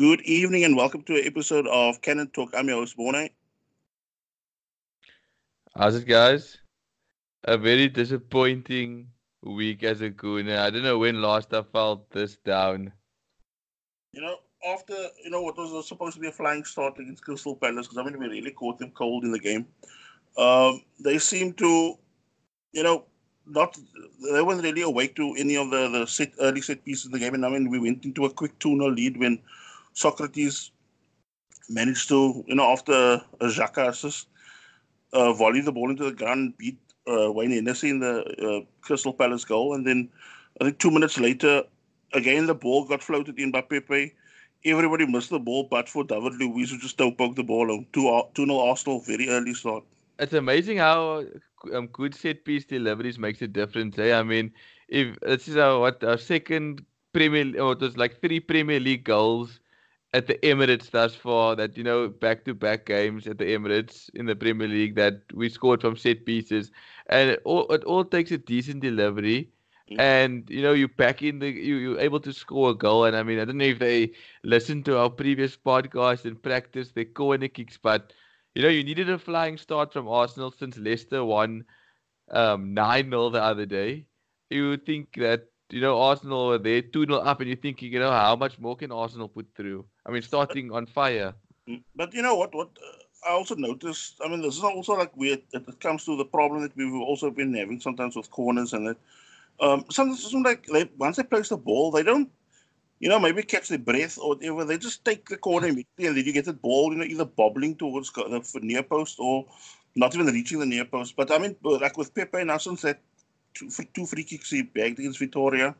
Good evening and welcome to an episode of Canon Talk. I'm your host, Morne. How's it, guys? A very disappointing week as a Gooner. I don't know when last I felt this down. You know, after, you know, what was supposed to be a flying start against Crystal Palace, because I mean, we really caught them cold in the game. Um, they seem to, you know, not they weren't really awake to any of the, the set, early set pieces of the game. And I mean, we went into a quick 2 0 lead when Sokratis managed to, you know, after a Xhaka assist, uh, volley the ball into the ground, beat uh, Wayne Hennessy in the uh, Crystal Palace goal. And then I think two minutes later, again, the ball got floated in by Pepe. Everybody missed the ball, but for David Luiz, who just don't poke the ball on 2 0 Arsenal, very early start. It's amazing how um, good set piece deliveries makes a difference. Eh? I mean, if this is our, what our second Premier, or it was like three Premier League goals at the Emirates thus far that you know back to back games at the Emirates in the Premier League that we scored from set pieces and it all, it all takes a decent delivery mm. and you know you pack in the you you're able to score a goal and I mean I don't know if they listened to our previous podcast and practice their corner kicks but you know you needed a flying start from Arsenal since Leicester won um 9-0 the other day you would think that you know, Arsenal were there 2 0 up, and you're thinking, you know, how much more can Arsenal put through? I mean, starting on fire. Mm, but you know what? What uh, I also noticed, I mean, this is also like weird that it comes to the problem that we've also been having sometimes with corners and that. Um, sometimes like they, once they place the ball, they don't, you know, maybe catch their breath or whatever. They just take the corner immediately, and then you get the ball, you know, either bobbling towards the near post or not even reaching the near post. But I mean, like with Pepe now, since that two, two free kicks he bagged against Vitoria.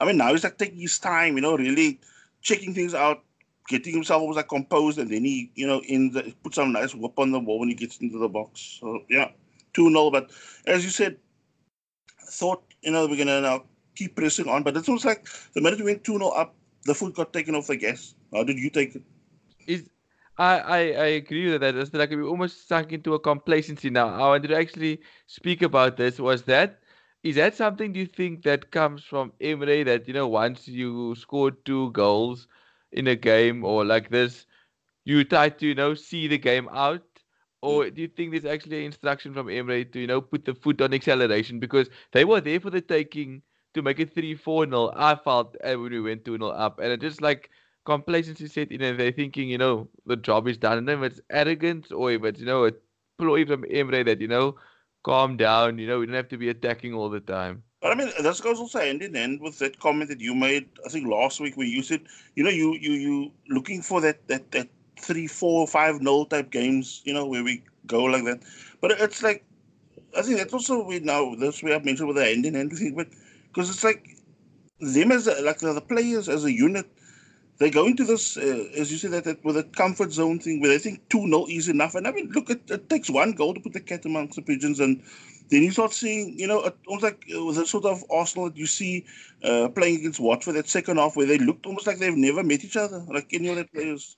I mean, now he's like taking his time, you know, really checking things out, getting himself almost like composed, and then he, you know, in the put some nice whip on the wall when he gets into the box. So yeah, two 0 But as you said, thought you know we're gonna now keep pressing on, but it's almost like the minute we went two 0 up, the foot got taken off the gas. How did you take it? Is I, I, I agree with that. It's like we almost sunk into a complacency now. I wanted to actually speak about this. Was that is that something do you think that comes from Emery that you know once you score two goals in a game or like this, you try to you know see the game out, or mm. do you think there's actually an instruction from Emery to you know put the foot on acceleration because they were there for the taking to make it three four nil. I felt when we went two nil up, and it just like complacency set in, and they're thinking you know the job is done. And then if it's arrogance or if it's you know a ploy from Emery that you know calm down. You know, we don't have to be attacking all the time. But I mean, this goes also hand in hand with that comment that you made. I think last week where you said, you know, you you you looking for that that that three, four, five nil type games. You know, where we go like that. But it's like, I think that's also we now this we have mentioned with the hand in hand thing, but because it's like them as a, like the, the players as a unit they go into this, uh, as you said, that, that with a comfort zone thing where they think 2 0 is enough. And I mean, look, it, it takes one goal to put the cat amongst the pigeons. And then you start seeing, you know, almost like uh, with the sort of Arsenal that you see uh, playing against Watford that second half where they looked almost like they've never met each other, like any other players.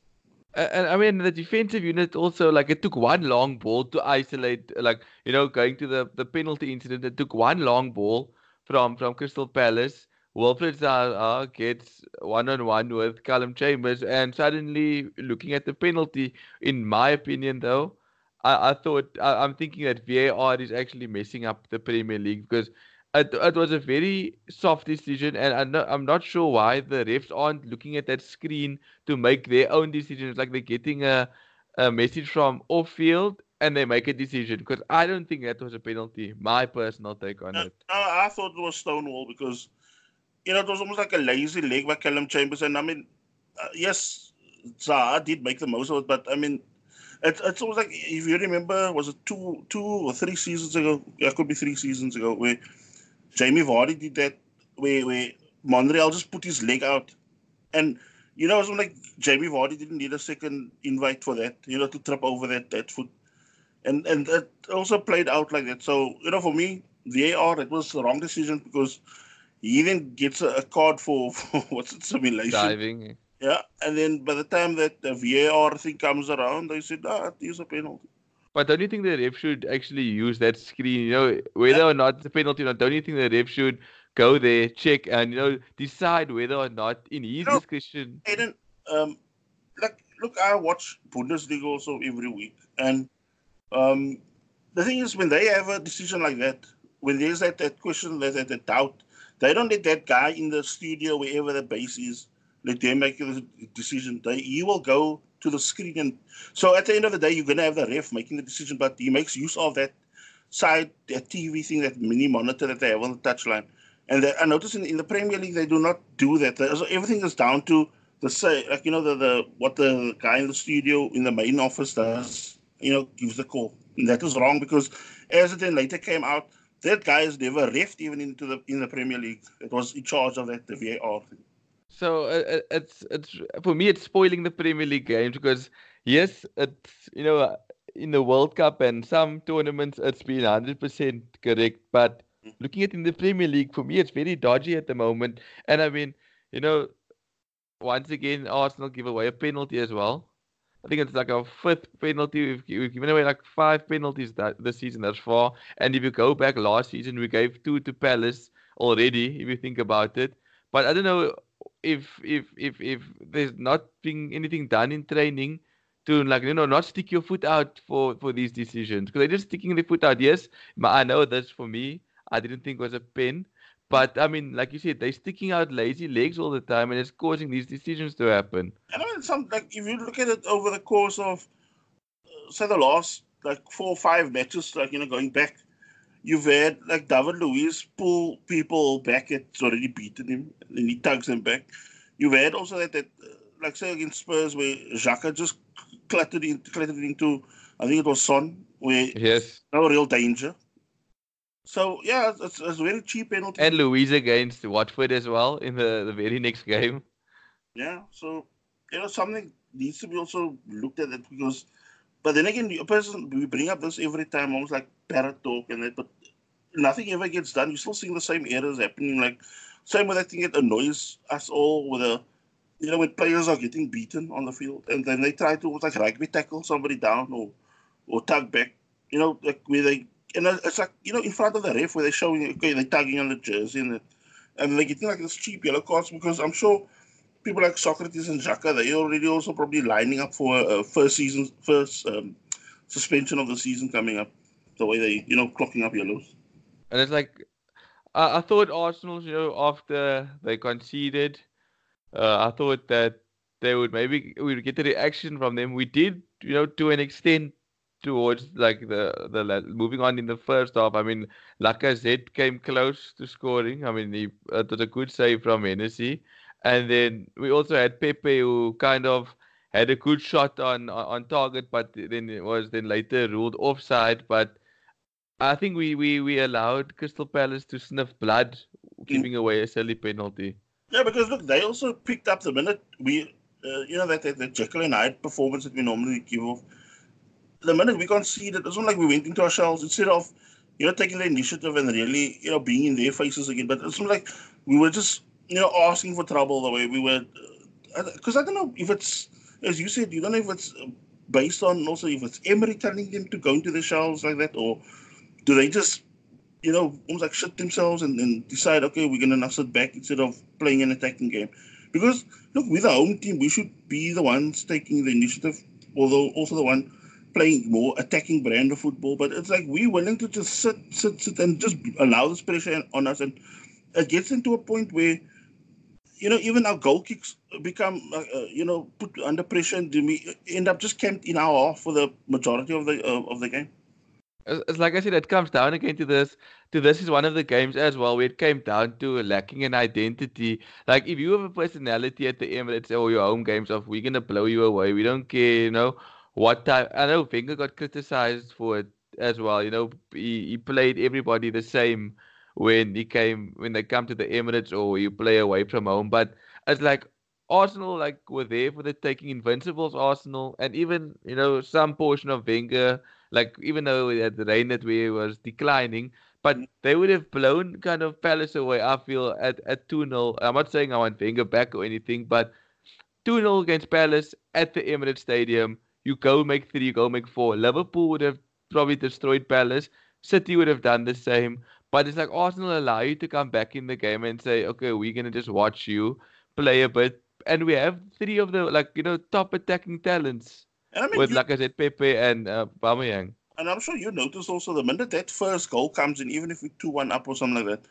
And I mean, the defensive unit also, like, it took one long ball to isolate, like, you know, going to the, the penalty incident, it took one long ball from, from Crystal Palace Wilfried Zaha gets one on one with Calum Chambers, and suddenly looking at the penalty, in my opinion, though, I, I thought I, am thinking that VAR is actually messing up the Premier League because it, it was a very soft decision, and I'm not, I'm not sure why the refs aren't looking at that screen to make their own decisions. Like they're getting a, a message from off field and they make a decision because I don't think that was a penalty. My personal take on it. I, I thought it was Stonewall because you know, it was almost like a lazy leg by Calum Chambers. And I mean, uh, yes, Zaha did make the most of it, but I mean, it, it's almost like if you remember, was it two, two or three seasons ago? Yeah, it could be three seasons ago where Jamie Vardy did that, where where Monreal just put his leg out, and you know, it was like Jamie Vardy didn't need a second invite for that, you know, to trip over that that foot, and and it also played out like that. So you know, for me, VAR it was the wrong decision because he even gets a, a card for, for what's it simulation diving. Eh? Yeah, and then by the time that the VAR thing comes around, they said, "Ah, here's a penalty." But don't you think the ref should actually use that screen? You know, whether yeah. or not it's a penalty or not, don't you think the ref should go there, check, and you know, decide whether or not in his you know, discretion? Aiden, um, like look, I watch Bundesliga also every week, and um, the thing is, when they have a decision like that, when there's that, that question, that, that, that doubt, they don't let that guy in the studio, wherever the base is, let them make the decision. They, he will go to the screen. And so at the end of the day, you're going to have the ref making the decision, but he makes use of that side, that TV thing, that mini monitor that they have on the touchline. And I notice in, in the Premier League, they do not do that. So everything is down to the say, like, you know, the, the what the guy in the studio in the main office does, you know, gives the call. And that is wrong because as it then later came out, that guy has never refed even into the in the Premier League. It was in charge of that the VAR thing. So uh, it's it's for me it's spoiling the Premier League games because yes, it's you know in the World Cup and some tournaments it's been 100% correct, but looking at in the Premier League for me it's very dodgy at the moment. And I mean, you know, once again Arsenal give away a penalty as well. I think it's like a fifth penalty. We've, we've given away like five penalties that this season thus far. And if you go back last season, we gave two to Palace already. If you think about it, but I don't know if if if if there's not being anything done in training to like you know not stick your foot out for for these decisions because they're just sticking their foot out. Yes, I know that's for me. I didn't think was a pen, but I mean, like you said, they're sticking out lazy legs all the time, and it's causing these decisions to happen. And I mean, some like if you look at it over the course of uh, say the last like four or five matches, like you know going back, you've had like David Luiz pull people back it's already beaten him and he tugs them back. You've had also that, that uh, like say against Spurs where Xhaka just cluttered, in, cluttered into, I think it was Son, where yes, no real danger. So yeah, it's, it's a very cheap penalty. And Luiz against Watford as well in the, the very next game. Yeah, so you know something needs to be also looked at it because but then again, a person we bring up this every time, almost like parrot talk and that, but nothing ever gets done. You're still seeing the same errors happening. Like same with that thing that annoys us all with a you know, when players are getting beaten on the field and then they try to like rugby tackle somebody down or or tug back, you know, like where they and it's like you know in front of the ref where they're showing okay they're tugging on the jersey and and they're getting like this cheap yellow cards because I'm sure people like Sokratis and Xhaka, they already also probably lining up for a first season, first um, suspension of the season coming up. The way they, you know, clocking up yellows. And it's like, I, I thought Arsenal, you know, after they conceded, uh, I thought that they would maybe we would get the reaction from them. We did, you know, to an extent towards like the the moving on in the first half. I mean, Lacazette came close to scoring. I mean, he uh, was a good save from Hennessy. And then we also had Pepe, who kind of had a good shot on on target, but then it was then later ruled offside. But I think we, we, we allowed Crystal Palace to sniff blood, giving away a silly penalty. Yeah, because look, they also picked up the minute we, uh, you know, that, that, Jekyll and Hyde performance that we normally give off. The minute we conceded, it's not like we went into our shells instead of, you know, taking the initiative and really, you know, being in their faces again. But it's not like we were just you know, asking for trouble the way we were. Because uh, I don't know if it's, as you said, you don't know if it's based on also if it's Emery telling them to go into the shells like that, or do they just, you know, almost like shut themselves and, and decide, okay, we're going to now sit back instead of playing an attacking game. Because, look, with our own team, we should be the ones taking the initiative, although also the one playing more attacking brand of football. But it's like we're willing to just sit, sit, sit, and just allow this pressure on us. And it gets into a point where you know, even our goal kicks become, uh, uh, you know, put under pressure, and we end up just camped in our half for the majority of the uh, of the game. It's like I said, it comes down again to this. To this is one of the games as well where it came down to lacking an identity. Like if you have a personality at the Emirates or your home games of we're gonna blow you away, we don't care, you know what time. I know Wenger got criticized for it as well. You know he, he played everybody the same when he came when they come to the Emirates or you play away from home. But it's like Arsenal like were there for the taking Invincibles Arsenal and even you know some portion of Wenger like even though at the reign that we was declining but mm. they would have blown kind of Palace away I feel at at 2-0 I'm not saying I want Wenger back or anything but 2-0 against Palace at the Emirates Stadium. You go make 3 you go make 4 Liverpool would have probably destroyed Palace. City would have done the same but it's like Arsenal allow you to come back in the game and say, okay, we're gonna just watch you play a bit, and we have three of the like you know top attacking talents. I mean, with you, like I said, Pepe and uh. And I'm sure you notice also the minute that first goal comes in, even if we two one up or something like that,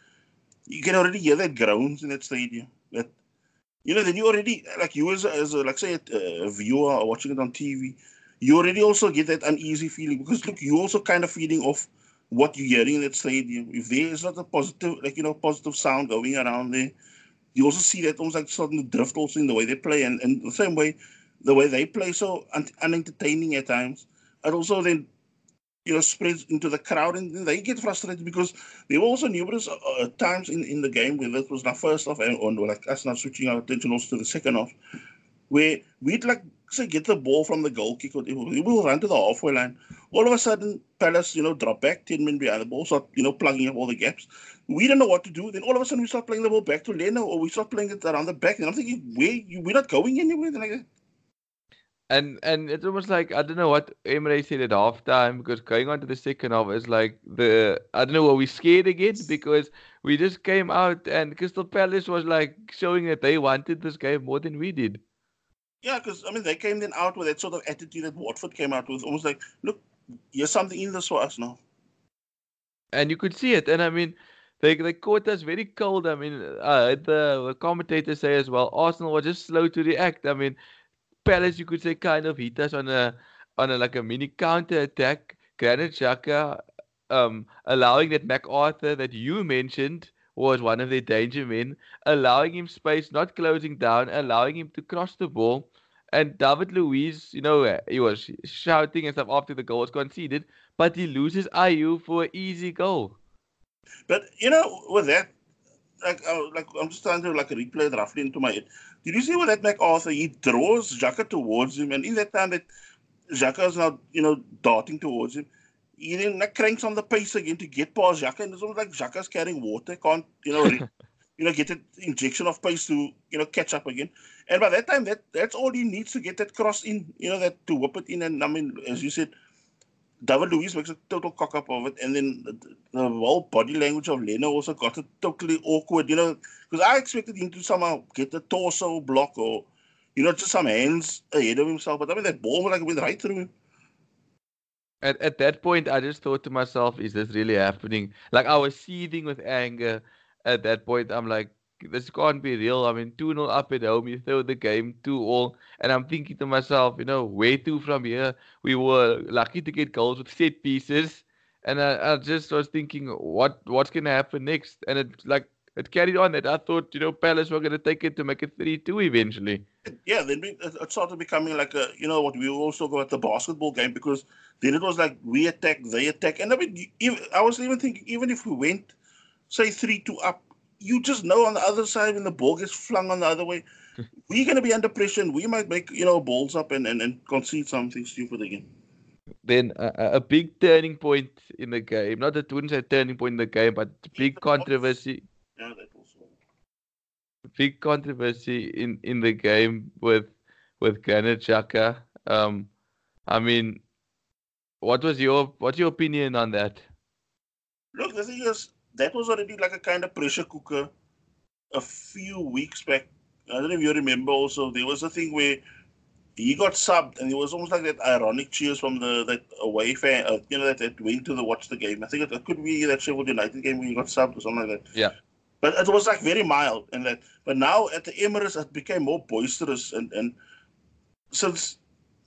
you can already hear that groans in that stadium. That you know, then you already like you as a, as a like say a, a viewer or watching it on TV, you already also get that uneasy feeling because look, you also kind of feeding off what you're hearing in that stadium. If there is not a positive, like you know, positive sound going around there, you also see that almost like sudden drift also in the way they play, and, and the same way, the way they play so un- unentertaining at times. And also then you know, spreads into the crowd and they get frustrated because there were also numerous uh, uh, times in, in the game where that was the first half and on like us not switching our attention also to the second half, where we'd like say get the ball from the goal kick or we will run to the halfway line. All of a sudden, Palace, you know, drop back 10 men behind the ball, start, you know, plugging up all the gaps. We don't know what to do. Then all of a sudden we start playing the ball back to Leno or we start playing it around the back. And I'm thinking, where you we're not going anywhere. Like and and it's almost like I don't know what Emery said at halftime because going on to the second half is like the I don't know were we scared again because we just came out and Crystal Palace was like showing that they wanted this game more than we did. Yeah, because I mean they came then out with that sort of attitude that Watford came out with, almost like, look, here's something in this for us now. And you could see it, and I mean. They, they caught us very cold. I mean, heard the, the commentators say as well. Arsenal was just slow to react. I mean, Palace, you could say, kind of hit us on a on a like a mini counter attack. Granit Xhaka, um, allowing that McArthur that you mentioned was one of their danger men, allowing him space, not closing down, allowing him to cross the ball. And David Luiz, you know, he was shouting and stuff after the goal was conceded, but he loses Ayew for an easy goal. But you know, with that, like, uh, like I'm just trying to like replay it roughly into my head. Did you see what that McArthur? He draws Xhaka towards him, and in that time that Xhaka is now, you know, darting towards him, he then like, cranks on the pace again to get past Xhaka, and it's almost like Xhaka's carrying water, can't, you know, re- you know, get an injection of pace to, you know, catch up again. And by that time, that that's all he needs to get that cross in, you know, that to whip it in. And I mean, as you said, David Luiz makes a total cock up of it, and then the, the whole body language of Leno also got it totally awkward, you know, because I expected him to somehow get the torso block or, you know, just some hands ahead of himself. But I mean, that ball like went right through him. At at that point, I just thought to myself, "Is this really happening?" Like I was seething with anger. At that point, I'm like, this can't be real. I mean, 2 0 up at home, you throw the game 2 all. And I'm thinking to myself, you know, where to from here? We were lucky to get goals with set pieces. And I, I just was thinking, what what's going to happen next? And it like it carried on that I thought, you know, Palace were going to take it to make it 3 2 eventually. Yeah, then it started becoming like a, you know, what we also go at the basketball game because then it was like we attack, they attack. And I mean, I was even thinking, even if we went, say, 3 2 up, you just know on the other side when the ball gets flung on the other way, we're going to be under pressure and we might make, you know, balls up and, and, and concede something stupid again. Then a, a big turning point in the game, not a wouldn't say turning point in the game, but big controversy. Yeah, that also. Big controversy in, in the game with with Granit Xhaka. Um, I mean, what was your what's your opinion on that? Look, the thing is, that was already like a kind of pressure cooker a few weeks back. I don't know if you remember also, there was a thing where he got subbed and it was almost like that ironic cheers from the that away fan, uh, you know, that, that went to the watch the game. I think it, it, could be that Sheffield United game when he got subbed or something like that. Yeah. But it was like very mild and that. But now at the Emirates, it became more boisterous and and since,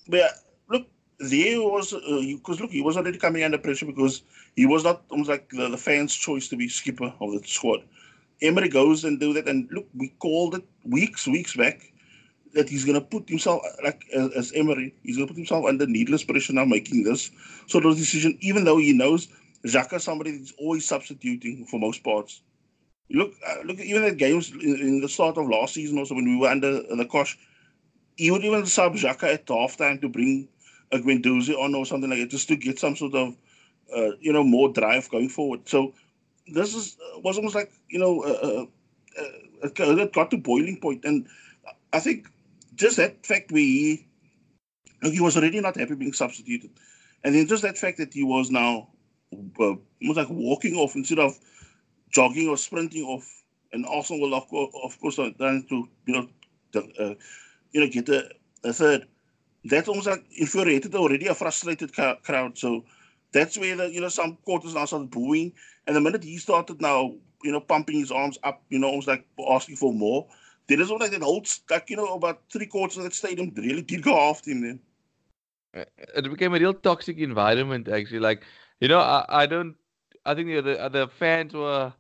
yeah, look, there was because uh, look, he was already coming under pressure because he was not almost like the, the fans' choice to be skipper of the squad. Emery goes and do that, and look, we called it weeks, weeks back that he's going to put himself like as, as Emery, he's going to put himself under needless pressure now making this sort of decision, even though he knows Xhaka somebody that's always substituting for most parts. Look, uh, look, even at games in, in, the start of last season, also when we were under the cosh, he would even sub Xhaka at halftime to bring a Guendouzi on or something like that, just to get some sort of uh, you know more drive going forward. So this is was almost like you know uh, uh, uh it got to boiling point, and I think just that fact where he was already not happy being substituted, and then just that fact that he was now uh, almost like walking off instead of jogging or sprinting off, and Arsenal will of course, of course trying to you know uh, you know, get a, a third. That almost like infuriated already a frustrated crowd. So that's where the, you know some quarters now started booing, and the minute he started now, you know, pumping his arms up, you know, almost like asking for more. There is like that whole like you know about three quarters of that stadium really did go after him then. Uh, it became a real toxic environment actually. Like you know, I, I don't. I think the other the fans were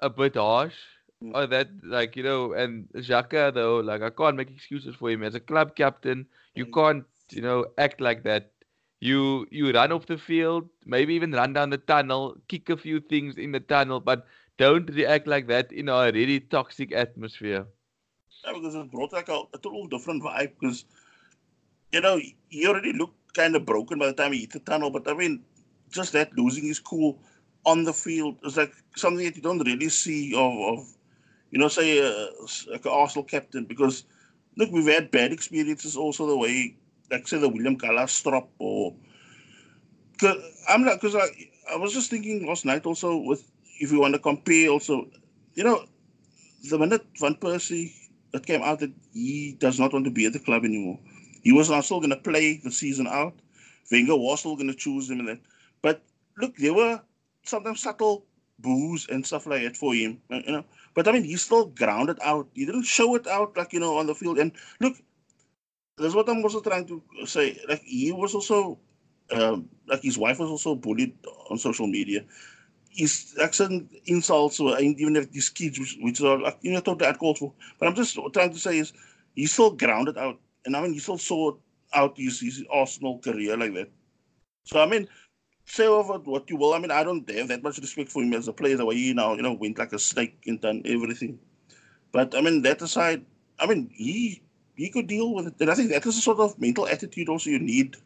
a bit harsh. Mm. Or that, like you know, and Xhaka though, like I can't make excuses for him as a club captain. You mm. can't, you know, act like that you you run off the field, maybe even run down the tunnel, kick a few things in the tunnel, but don't react like that in a really toxic atmosphere. Yeah, because it brought like a, a total different vibe. Because you know he already looked kind of broken by the time he hit the tunnel, but I mean, just that losing his cool on the field is like something that you don't really see of, of you know, say uh, like an Arsenal captain. Because look, we've had bad experiences also the way like say the William Gallas strop or I'm not because I I was just thinking last night also with if you want to compare also you know the minute Van Persie it came out that he does not want to be at the club anymore. He was not still going to play the season out. Wenger was still going to choose him and that. But look, there were sometimes subtle boos and stuff like that for him, you know. But I mean, he still grounded out. He didn't show it out like you know on the field. And look, that's what I'm also trying to say. Like he was also, um, like his wife was also bullied on social media. His accent insults or even if these kids, which, which are like you know totally uncalled for. But I'm just trying to say is he's still grounded out, and I mean he still saw out his, his Arsenal career like that. So I mean, say over what you will. I mean, I don't have that much respect for him as a player. The way he now you know went like a snake and done everything. But I mean, that aside, I mean he he could deal with it. And I think that is the sort of mental attitude also you need.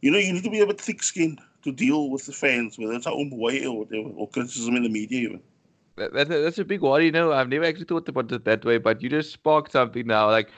You know, you need to be a bit thick skinned to deal with the fans, whether it's our own way or whatever, or criticism in the media even. That, that's, a, that's a big worry, you know. I've never actually thought about it that way, but you just sparked something now. Like,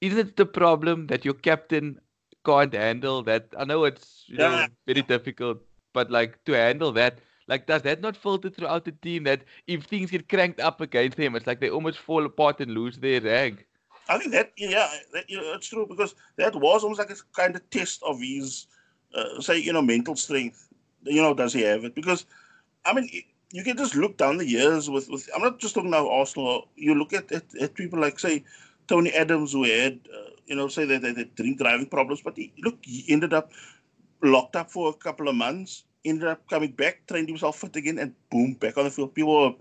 is it the problem that your captain can't handle that? I know it's you yeah. know very difficult, but like to handle that, like does that not filter throughout the team that if things get cranked up against them, it's like they almost fall apart and lose their rag? I think that yeah, that, you know, it's true because that was almost like a kind of test of his, uh, say you know, mental strength. You know, does he have it? Because, I mean, you can just look down the years with with. I'm not just talking about Arsenal. You look at at, at people like say Tony Adams who had uh, you know say that they had drink driving problems, but he, look, he ended up locked up for a couple of months. Ended up coming back, trained himself fit again, and boom, back on the field. People were,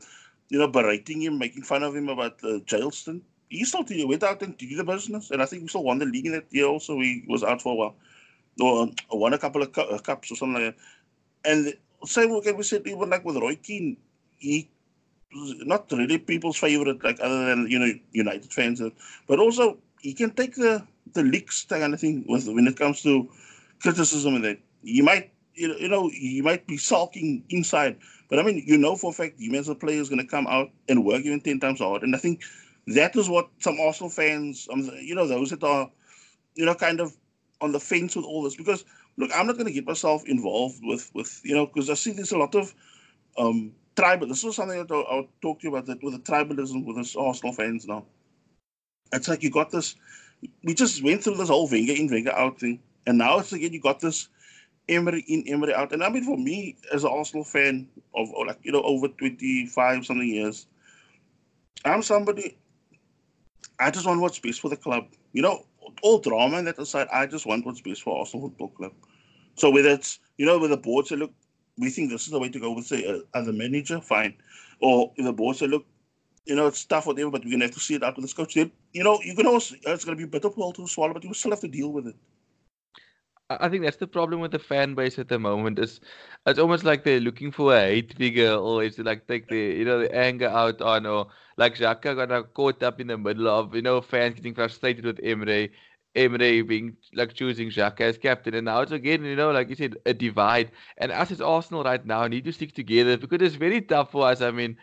you know, berating him, making fun of him about the jail stint he still went out and did the business, and I think we still won the league in that year. Also, he was out for a while, or won a couple of cu- uh, cups or something like that. And same again, we said even like with Roy Keane, he not really people's favorite, like other than you know United fans, but also he can take the the leaks kind of thing with when it comes to criticism and that. He might you know he might be sulking inside, but I mean you know for a fact he as a player is going to come out and work even ten times hard, and I think that is what some Arsenal fans, um, you know, those that are, you know, kind of on the fence with all this. Because look, I'm not going to get myself involved with, with you know, because I see there's a lot of um, tribal. This was something that I'll, I'll talk to you about that with the tribalism with us Arsenal fans now. It's like you got this. We just went through this whole Wenger in, Wenger out thing, and now it's again you got this Emery in, Emery out. And I mean, for me as an Arsenal fan of like you know over 25 something years, I'm somebody I just want what's best for the club. You know, all drama and that aside, I just want what's best for Arsenal Football Club. So whether it's, you know, with the board say, look, we think this is the way to go with, say, uh, as a manager, fine. Or if the board say, look, you know, it's tough, whatever, but we're to have to see it out with this coach. Then, you know, you can also, it's going to be a bitter pill to swallow, but you still have to deal with it. I think that's the problem with the fan base at the moment. Is it's almost like they're looking for a hate figure, or it's like take the you know the anger out on, or like Xhaka got caught up in the middle of you know fans getting frustrated with Emery, Emery being like choosing Xhaka as captain, and now it's again you know like you said a divide. And us as Arsenal right now need to stick together because it's very tough for us. I mean,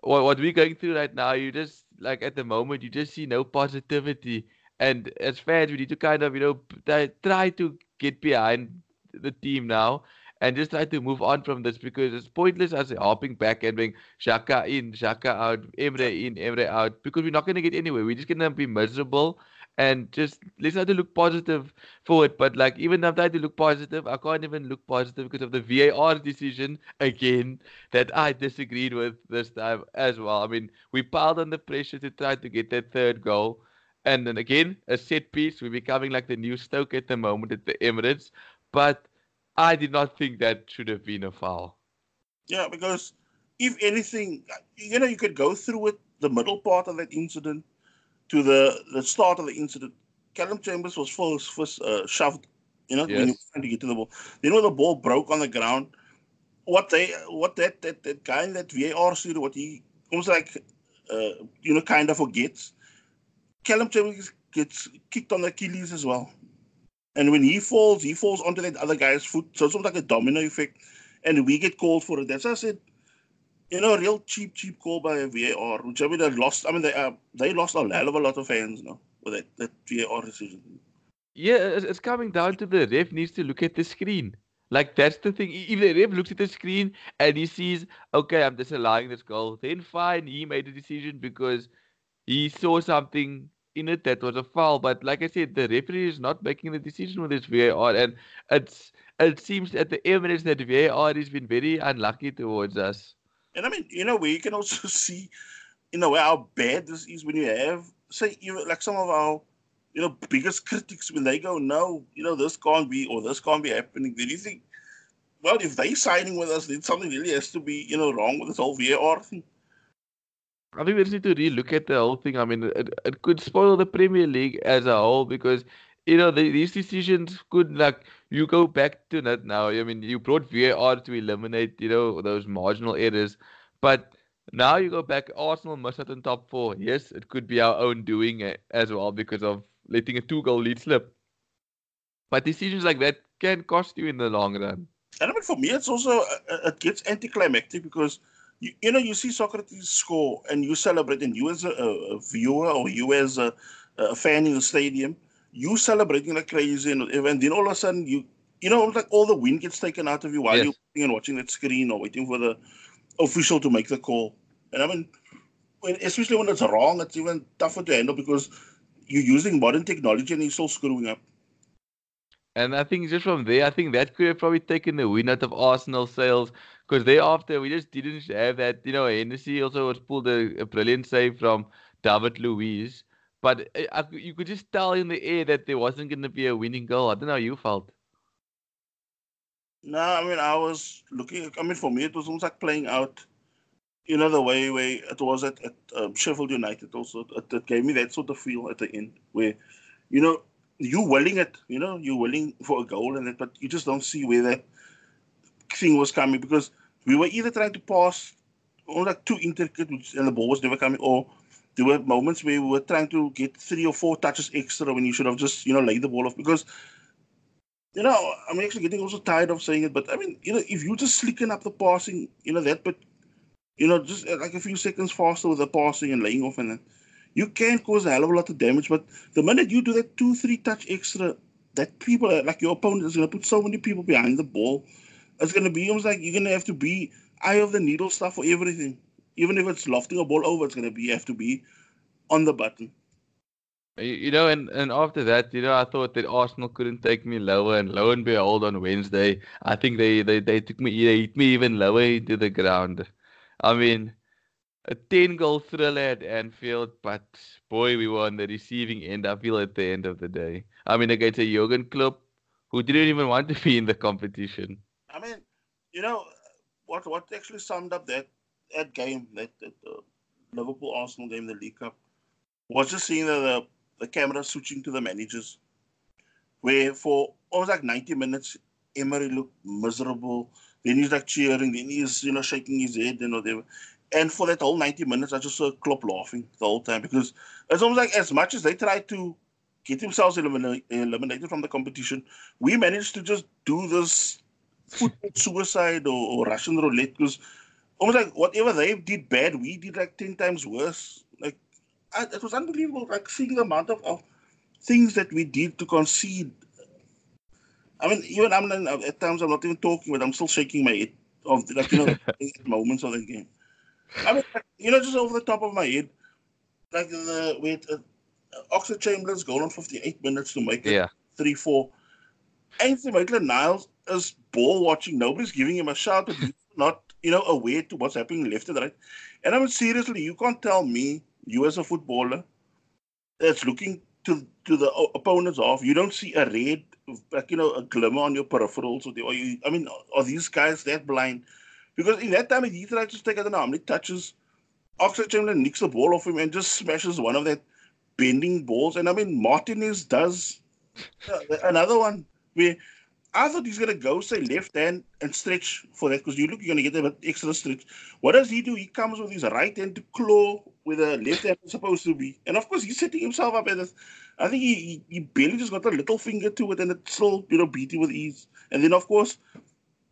what what we're going through right now, you just like at the moment you just see no positivity and as fans, we need to kind of, you know, try to get behind the team now and just try to move on from this because it's pointless us hopping back and being Xhaka in, Xhaka out, Emery in, Emery out because we're not going to get anywhere. We're just going to be miserable and just let's try to look positive forward. But like even though I'm trying to look positive, I can't even look positive because of the VAR decision again that I disagreed with this time as well. I mean, we piled on the pressure to try to get that third goal. And then again, a set piece. We're becoming like the new Stoke at the moment at the Emirates. But I did not think that should have been a foul. Yeah, because if anything, you know, you could go through it, the middle part of that incident to the, the start of the incident. Calum Chambers was first, first uh, shoved, you know, yes. when he was trying to get to the ball. Then when the ball broke on the ground, what they, what that, that, that guy in that VAR studio, what he almost like, uh, you know, kind of forgets, Calum Chambers gets kicked on Achilles as well. And when he falls, he falls onto that other guy's foot. So it's like a domino effect. And we get called for it. That's why I said, you know, a real cheap, cheap call by a VAR, which I mean, they lost. I mean, they uh, they lost a hell of a lot of fans now with that, that VAR decision. Yeah, it's coming down to the ref needs to look at the screen. Like that's the thing. If the ref looks at the screen and he sees, okay, I'm disallowing this goal, then fine, he made a decision because he saw something in it that was a foul. But like I said, the referee is not making the decision with this VAR, and it's it seems at the Emirates that VAR has been very unlucky towards us. And I mean, you know, we can also see, you know, how bad this is when you have, say, like some of our, you know, biggest critics when they go, no, you know, this can't be or this can't be happening. Then you think, well, if they signing with us, then something really has to be, you know, wrong with this whole VAR thing. I think we just need to re-look at the whole thing. I mean, it, it could spoil the Premier League as a whole because you know the, these decisions could like you go back to that now. I mean, you brought VAR to eliminate you know those marginal errors, but now you go back. Arsenal must have in top four. Yes, it could be our own doing as well because of letting a two-goal lead slip. But decisions like that can cost you in the long run. And I mean, for me, it's also uh, it gets anticlimactic because you, you know you see Sokratis score and you celebrate, and you as a, a viewer or you as a, a, fan in the stadium, you celebrating like crazy, and, and then all of a sudden you you know like all the wind gets taken out of you while yes. you're sitting and watching that screen or waiting for the official to make the call. And I mean, when, especially when it's wrong, it's even tougher to handle because you're using modern technology and you're still screwing up. And I think just from there, I think that could have probably taken the win out of Arsenal sails because thereafter we just didn't have that. You know, Hennessy also was pulled a, a brilliant save from David Luiz, but I, I, you could just tell in the air that there wasn't going to be a winning goal. I don't know how you felt. No, I mean I was looking. I mean for me it was almost like playing out, you know, the way way it was at, at um, Sheffield United. Also, it, it gave me that sort of feel at the end where, you know, you're willing it. You know, you're willing for a goal and that, but you just don't see where that thing was coming because we were either trying to pass or like too intricate and the ball was never coming, or there were moments where we were trying to get three or four touches extra when you should have just you know laid the ball off because. You know, I'm actually getting also tired of saying it, but I mean, you know, if you just slicken up the passing, you know, that, but, you know, just uh, like a few seconds faster with the passing and laying off and then, you can cause a hell of a lot of damage. But the minute you do that two, three touch extra, that people, like your opponent, is going to put so many people behind the ball it's to be almost like you're to have to be eye of the needle stuff for everything. Even if it's lofting a ball over, it's to be you have to be on the button. You know, and, and after that, you know, I thought that Arsenal couldn't take me lower, and lo and behold, on Wednesday, I think they, they, they took me, they hit me even lower into the ground. I mean, a 10 goal thriller at Anfield, but boy, we were on the receiving end, I feel, at the end of the day. I mean, against a Jurgen Klopp who didn't even want to be in the competition. I mean, you know, what what actually summed up that that game, that, that uh, Liverpool Arsenal game, the League Cup, was just seeing the, the, the camera switching to the managers, where for almost like 90 minutes, Emery looked miserable. Then he's like cheering, then he's you know shaking his head and whatever. And for that whole 90 minutes, I just saw Klopp laughing the whole time because it's almost like as much as they try to get themselves eliminated from the competition, we managed to just do this football suicide or, or Russian roulette because almost like whatever they did bad, we did like 10 times worse. Like, I, it was unbelievable, like seeing the amount of, of things that we did to concede. I mean, even I'm not, at times I'm not even talking, but I'm still shaking my head of like you know moments of the game. I mean, you know, just over the top of my head, like the with uh, Oxlade Chamberlain's goal on 58 minutes to make it Yeah. three four. Ainsley Maitland Niles is ball watching. Nobody's giving him a shout, but he's not you know aware to what's happening left and right. And I mean, seriously, you can't tell me you as a footballer that's looking to to the opponent's off, you don't see a red, like you know, a glimmer on your peripherals, or, the, or you, I mean, are these guys that blind? Because in that time, he tried to take I don't know how many touches. Oxlade Chamberlain nicks the ball off him and just smashes one of that bending balls. And I mean, Martinez does uh, another one where I thought he's gonna go say left hand and stretch for that because you look you're gonna get a bit extra stretch. What does he do? He comes with his right hand to claw with a left hand is supposed to be, and of course he's setting himself up. At this. I think he, he he barely just got a little finger to it, and it still you know beat him with ease. And then of course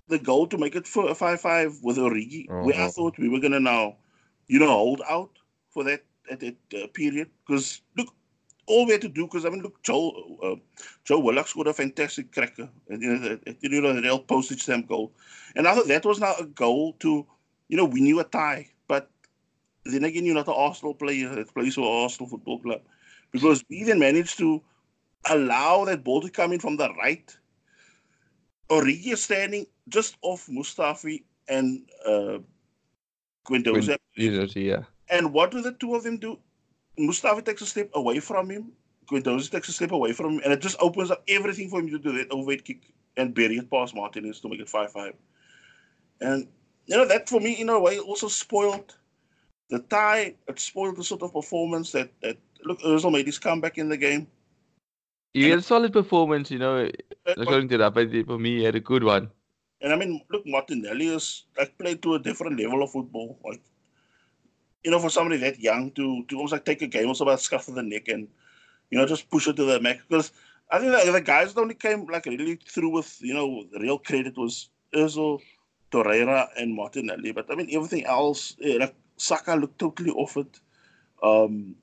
the goal to make it for a five five with Origi, where I thought we were gonna now you know hold out for that at that uh, period because look all we had to do because I mean look Joe uh, Joe Willock scored a fantastic cracker. And, you know the, you know the real postage stamp goal. And I thought that was now a goal to you know win you a tie. But then again you're not an Arsenal player. That plays for Arsenal Football Club. Because we then managed to allow that ball to come in from the right. Origi is standing just off Mustafi and uh, Jesus, yeah. and what do the two of them do? Mustafi takes a step away from him. Guendouzi takes a step away from him, and it just opens up everything for him to do that overhead kick and bury it past Martinez to make it 5 5. And, you know, that for me, in a way, also spoiled the tie. It spoiled the sort of performance that, that look, Ozil made his comeback in the game. He had a solid performance, you know. According to that, but for me, he had a good one. And I mean, look, Martinelli is like played to a different level of football. Like, you know, for somebody that young to to almost like take a game also about scuff the neck and you know just push it to the max. Because I think the guys that only came like really through with you know the real credit was Özil, Torreira, and Martinelli. But I mean everything else, eh, like Saka looked totally off it. Um,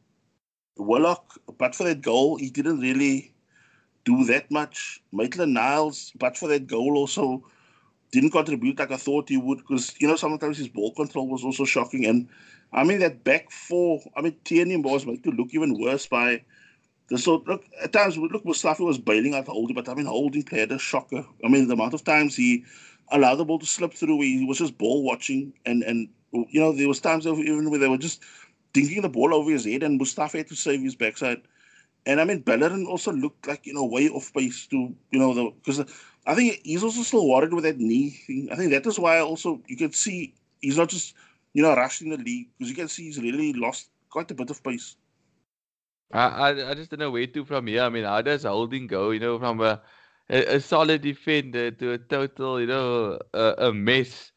Willock, but for that goal, he didn't really do that much. Maitland Niles, but for that goal also didn't contribute like I thought he would because you know sometimes his ball control was also shocking and I mean that back four I mean Tierney was made to look even worse by the sort look at times look Mustafi was bailing out Holding but I mean Holding played a shocker I mean the amount of times he allowed the ball to slip through he was just ball watching and and you know there was times even where they were just dinking the ball over his head and Mustafi had to save his backside and I mean Bellerin also looked like you know way off pace to you know the because I think he's also still worried with that knee thing. I think that is why also you can see he's not just you know rushing the league because you can see he's really lost quite a bit of pace. I, I, I just don't know where to from here. I mean, how does holding go? You know, from a, a, a solid defender to a total, you know, a, a mess.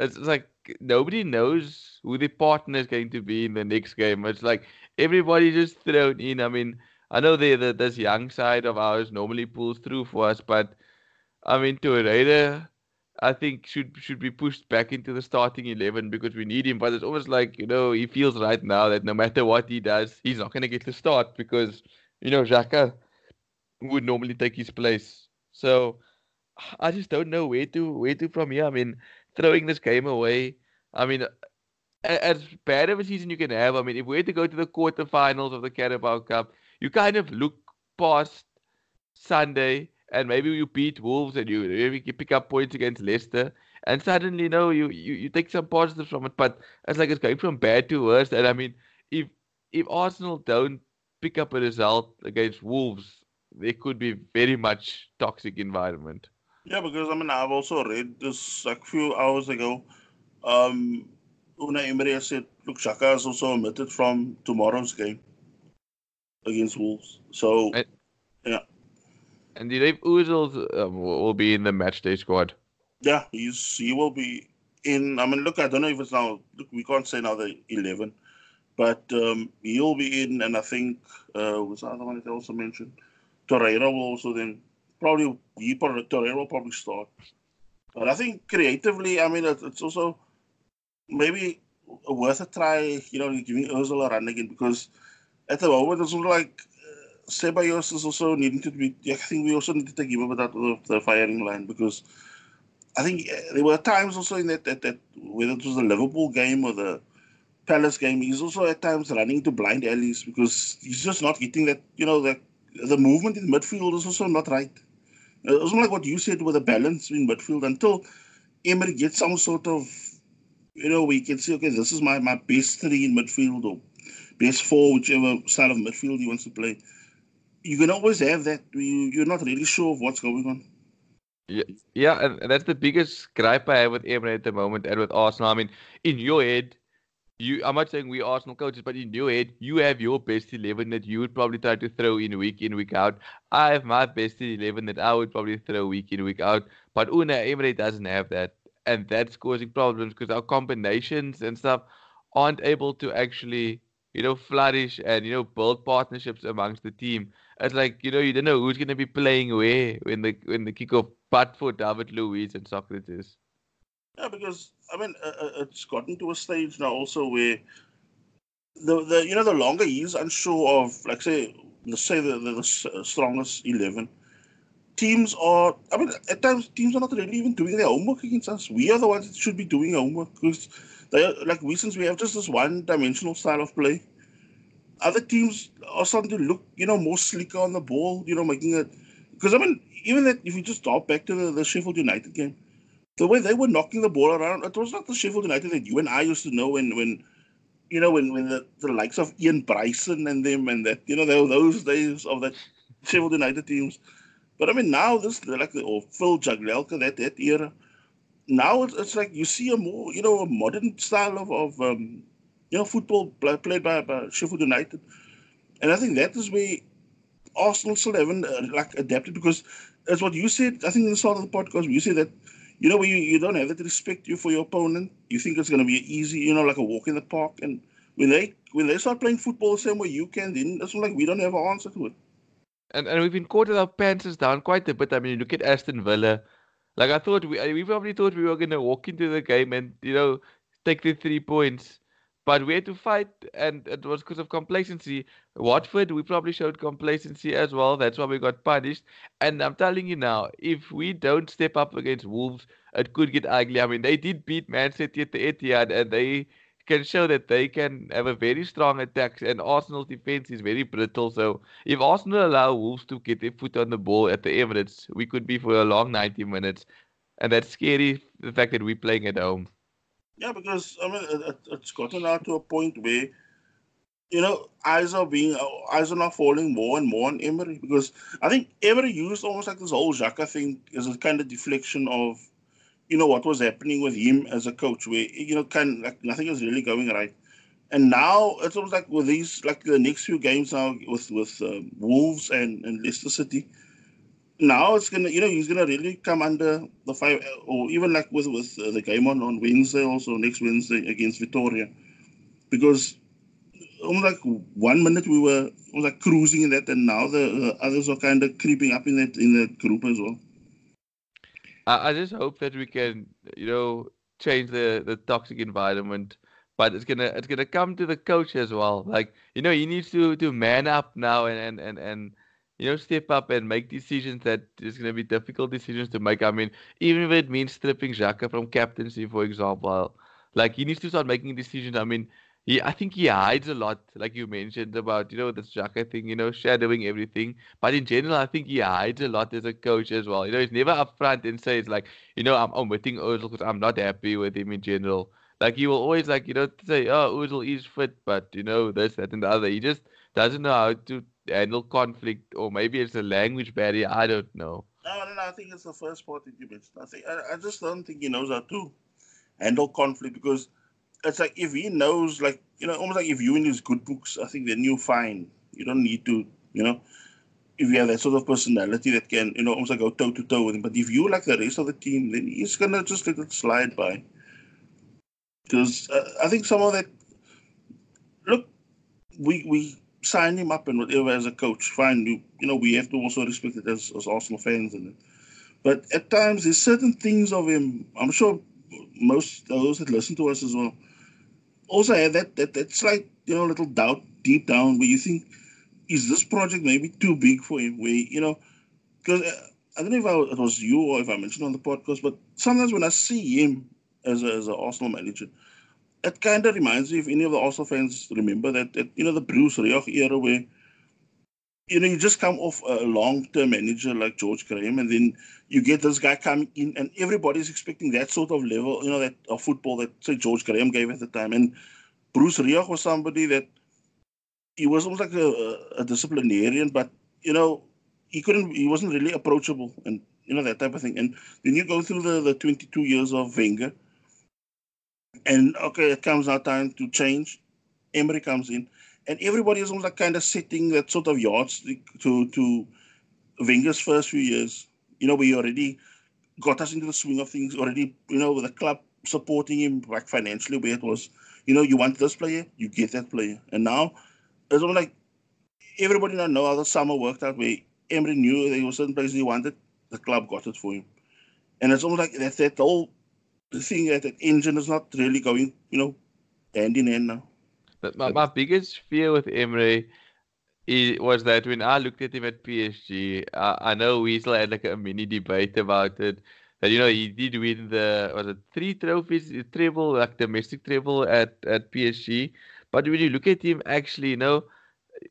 It's, it's like nobody knows who the partner is going to be in the next game. It's like everybody just thrown in. I mean, I know the, the this young side of ours normally pulls through for us, but I mean, Torreira, I think should should be pushed back into the starting eleven because we need him. But it's almost like you know he feels right now that no matter what he does, he's not going to get the start because you know Xhaka would normally take his place. So I just don't know where to where to from here. I mean, throwing this game away. I mean, as bad of a season you can have. I mean, if we had to go to the quarterfinals of the Carabao Cup, you kind of look past Sunday and maybe you beat Wolves and you maybe you pick up points against Leicester, and suddenly you know you, you you take some positives from it. But it's like it's going from bad to worse. And I mean, if if Arsenal don't pick up a result against Wolves, there could be very much toxic environment. Yeah, because I mean I've also read this like few hours ago. Um, Unai Emery has said, look, Xhaka is also omitted from tomorrow's game against Wolves. So And- And you know Ozil um, will be in the matchday squad. yeah, he's he will be in. I mean, look, I don't know if it's now. Look, we can't say now the eleven, but um, he'll be in, and I think uh, was the other one that I also mentioned. Torreira will also then probably he probably Torreira will probably start. But I think creatively, I mean, it's, it's also maybe worth a try. You know, giving Ozil a run again because at the moment it's like Ceballos is also needing to be. I think we also need to take him over that of the firing line because I think uh, there were times also in that, that that whether it was the Liverpool game or the Palace game, he's also at times running to blind alleys because he's just not getting that. You know, the the movement in midfield is also not right. It's like what you said with the balance in midfield until Emery gets some sort of, you know, we can say, okay, this is my, my best three in midfield or base four, whichever style of midfield he wants to play. You can always have that. You, you're not really sure of what's going on. Yeah, yeah, and that's the biggest gripe I have with Emery at the moment and with Arsenal. I mean, in your head, you I'm not saying we Arsenal coaches, but in your head, you have your best eleven that you would probably try to throw in week in, week out. I have my best eleven that I would probably throw week in, week out. But oh, Unai Emery doesn't have that. And that's causing problems because our combinations and stuff aren't able to actually you know, flourish and you know build partnerships amongst the team. It's like you know you don't know who's going to be playing where when the when the kickoff, but for David Luiz and Sokratis. Yeah, because I mean uh, uh, it's gotten to a stage now also where the the you know the longer he's unsure of like say let's say the, the, the strongest eleven teams are I mean at times teams are not really even doing their homework against us. We are the ones that should be doing homework because they are, like we since we have just this one dimensional style of play. Other teams are starting to look, you know, more slicker on the ball, you know, making it because I mean, even that if you just drop back to the, the Sheffield United game, the way they were knocking the ball around, it was not the Sheffield United that you and I used to know when when you know when when the, the likes of Ian Bryson and them and that you know those days of that Sheffield United teams. But I mean now this like the, or Phil Jagielka that that era now it's, it's like you see a more you know a modern style of, of um, you know football played by, by Sheffield United, and I think that is where Arsenal still haven't uh, like adapted because as what you said. I think in the start of the podcast you said that you know when you, you don't have that respect you for your opponent, you think it's going to be easy, you know, like a walk in the park, and when they when they start playing football the same way you can, then it's not like we don't have an answer to it. And and we've been caught with our pants down quite a bit. I mean, look at Aston Villa like I thought we we probably thought we were gonna walk into the game and you know take the three points, but we had to fight, and it was because of complacency. Watford, we probably showed complacency as well. That's why we got punished. And I'm telling you now, if we don't step up against Wolves, it could get ugly. I mean, they did beat Man City at the Etihad, and they can show that they can have a very strong attack, and Arsenal's defense is very brittle. So if Arsenal allow Wolves to get their foot on the ball at the Emirates, we could be for a long 90 minutes, and that's scary. The fact that we're playing at home. Yeah, because I mean, it, it's gotten out to a point where you know, eyes are being eyes are now falling more and more on Emery because I think Emery used almost like this whole Xhaka thing as a kind of deflection of you know what was happening with him as a coach, where you know kind like nothing is really going right. And now it's almost like with these like the next few games now with with uh, Wolves and, and Leicester City. Now it's gonna you know he's gonna really come under the five or even like with with uh, the game on on Wednesday also next Wednesday against Vitoria, because almost like one minute we were like cruising in that, and now the uh, others are kind of creeping up in that in that group as well. I, I just hope that we can, you know, change the the toxic environment. But it's gonna it's gonna come to the coach as well. Like you know, he needs to to man up now and and and and you know step up and make decisions that is gonna be difficult decisions to make. I mean, even if it means stripping Xhaka from captaincy, for example, like he needs to start making decisions. I mean, he I think he hides a lot, like you mentioned about you know this Xhaka thing, you know, shadowing everything. But in general, I think he hides a lot as a coach as well. You know, he's never upfront and says like, you know, I'm omitting Ozil because I'm not happy with him in general. Like he will always like you know say, oh, Ozil is fit, but you know this, that, and the other. He just doesn't know how to handle conflict, or maybe it's a language barrier. I don't know. No, no, no. I think it's the first part that you mentioned. I think I, I just don't think he knows how to handle conflict because it's like if he knows, like you know, almost like if you in his good books, I think then you're fine. You don't need to, you know, if you have that sort of personality that can, you know, almost like go toe to toe with him. But if you like the rest of the team, then he's gonna just let it slide by. Because uh, I think some of that. Look, we we signed him up and whatever as a coach. Fine, you you know we have to also respect it as, as Arsenal fans and. But at times, there's certain things of him. I'm sure most those that listen to us as well also have that that that slight you know little doubt deep down where you think is this project maybe too big for him? Where you know, because uh, I don't know if I, it was you or if I mentioned on the podcast, but sometimes when I see him as a, as an Arsenal manager, it kind of reminds me if any of the Arsenal fans remember that, that you know the Bruce Rioch era where you know you just come off a long-term manager like George Graham, and then you get this guy coming in, and everybody's expecting that sort of level, you know, that of football that say George Graham gave at the time, and Bruce Rioch was somebody that he was almost like a, a disciplinarian, but you know he couldn't, he wasn't really approachable, and you know that type of thing. And then you go through the the 22 years of Wenger and okay, it comes now time to change. Emery comes in, and everybody is almost like kind of setting that sort of yardstick to to Wenger's first few years. You know, we already got us into the swing of things already. You know, with the club supporting him like financially, where it was, you know, you want this player, you get that player, and now it's almost like everybody now know how the summer worked out. Where Emery knew there was certain places he wanted, the club got it for him, and it's almost like that that whole the thing that that engine is not really going, you know, hand in hand now. But my, my biggest fear with Emery was that when I looked at him at PSG, I, I know we still had like a mini debate about it. That you know he did win the was it three trophies, uh, treble like domestic treble at at PSG. But when you look at him, actually, you know,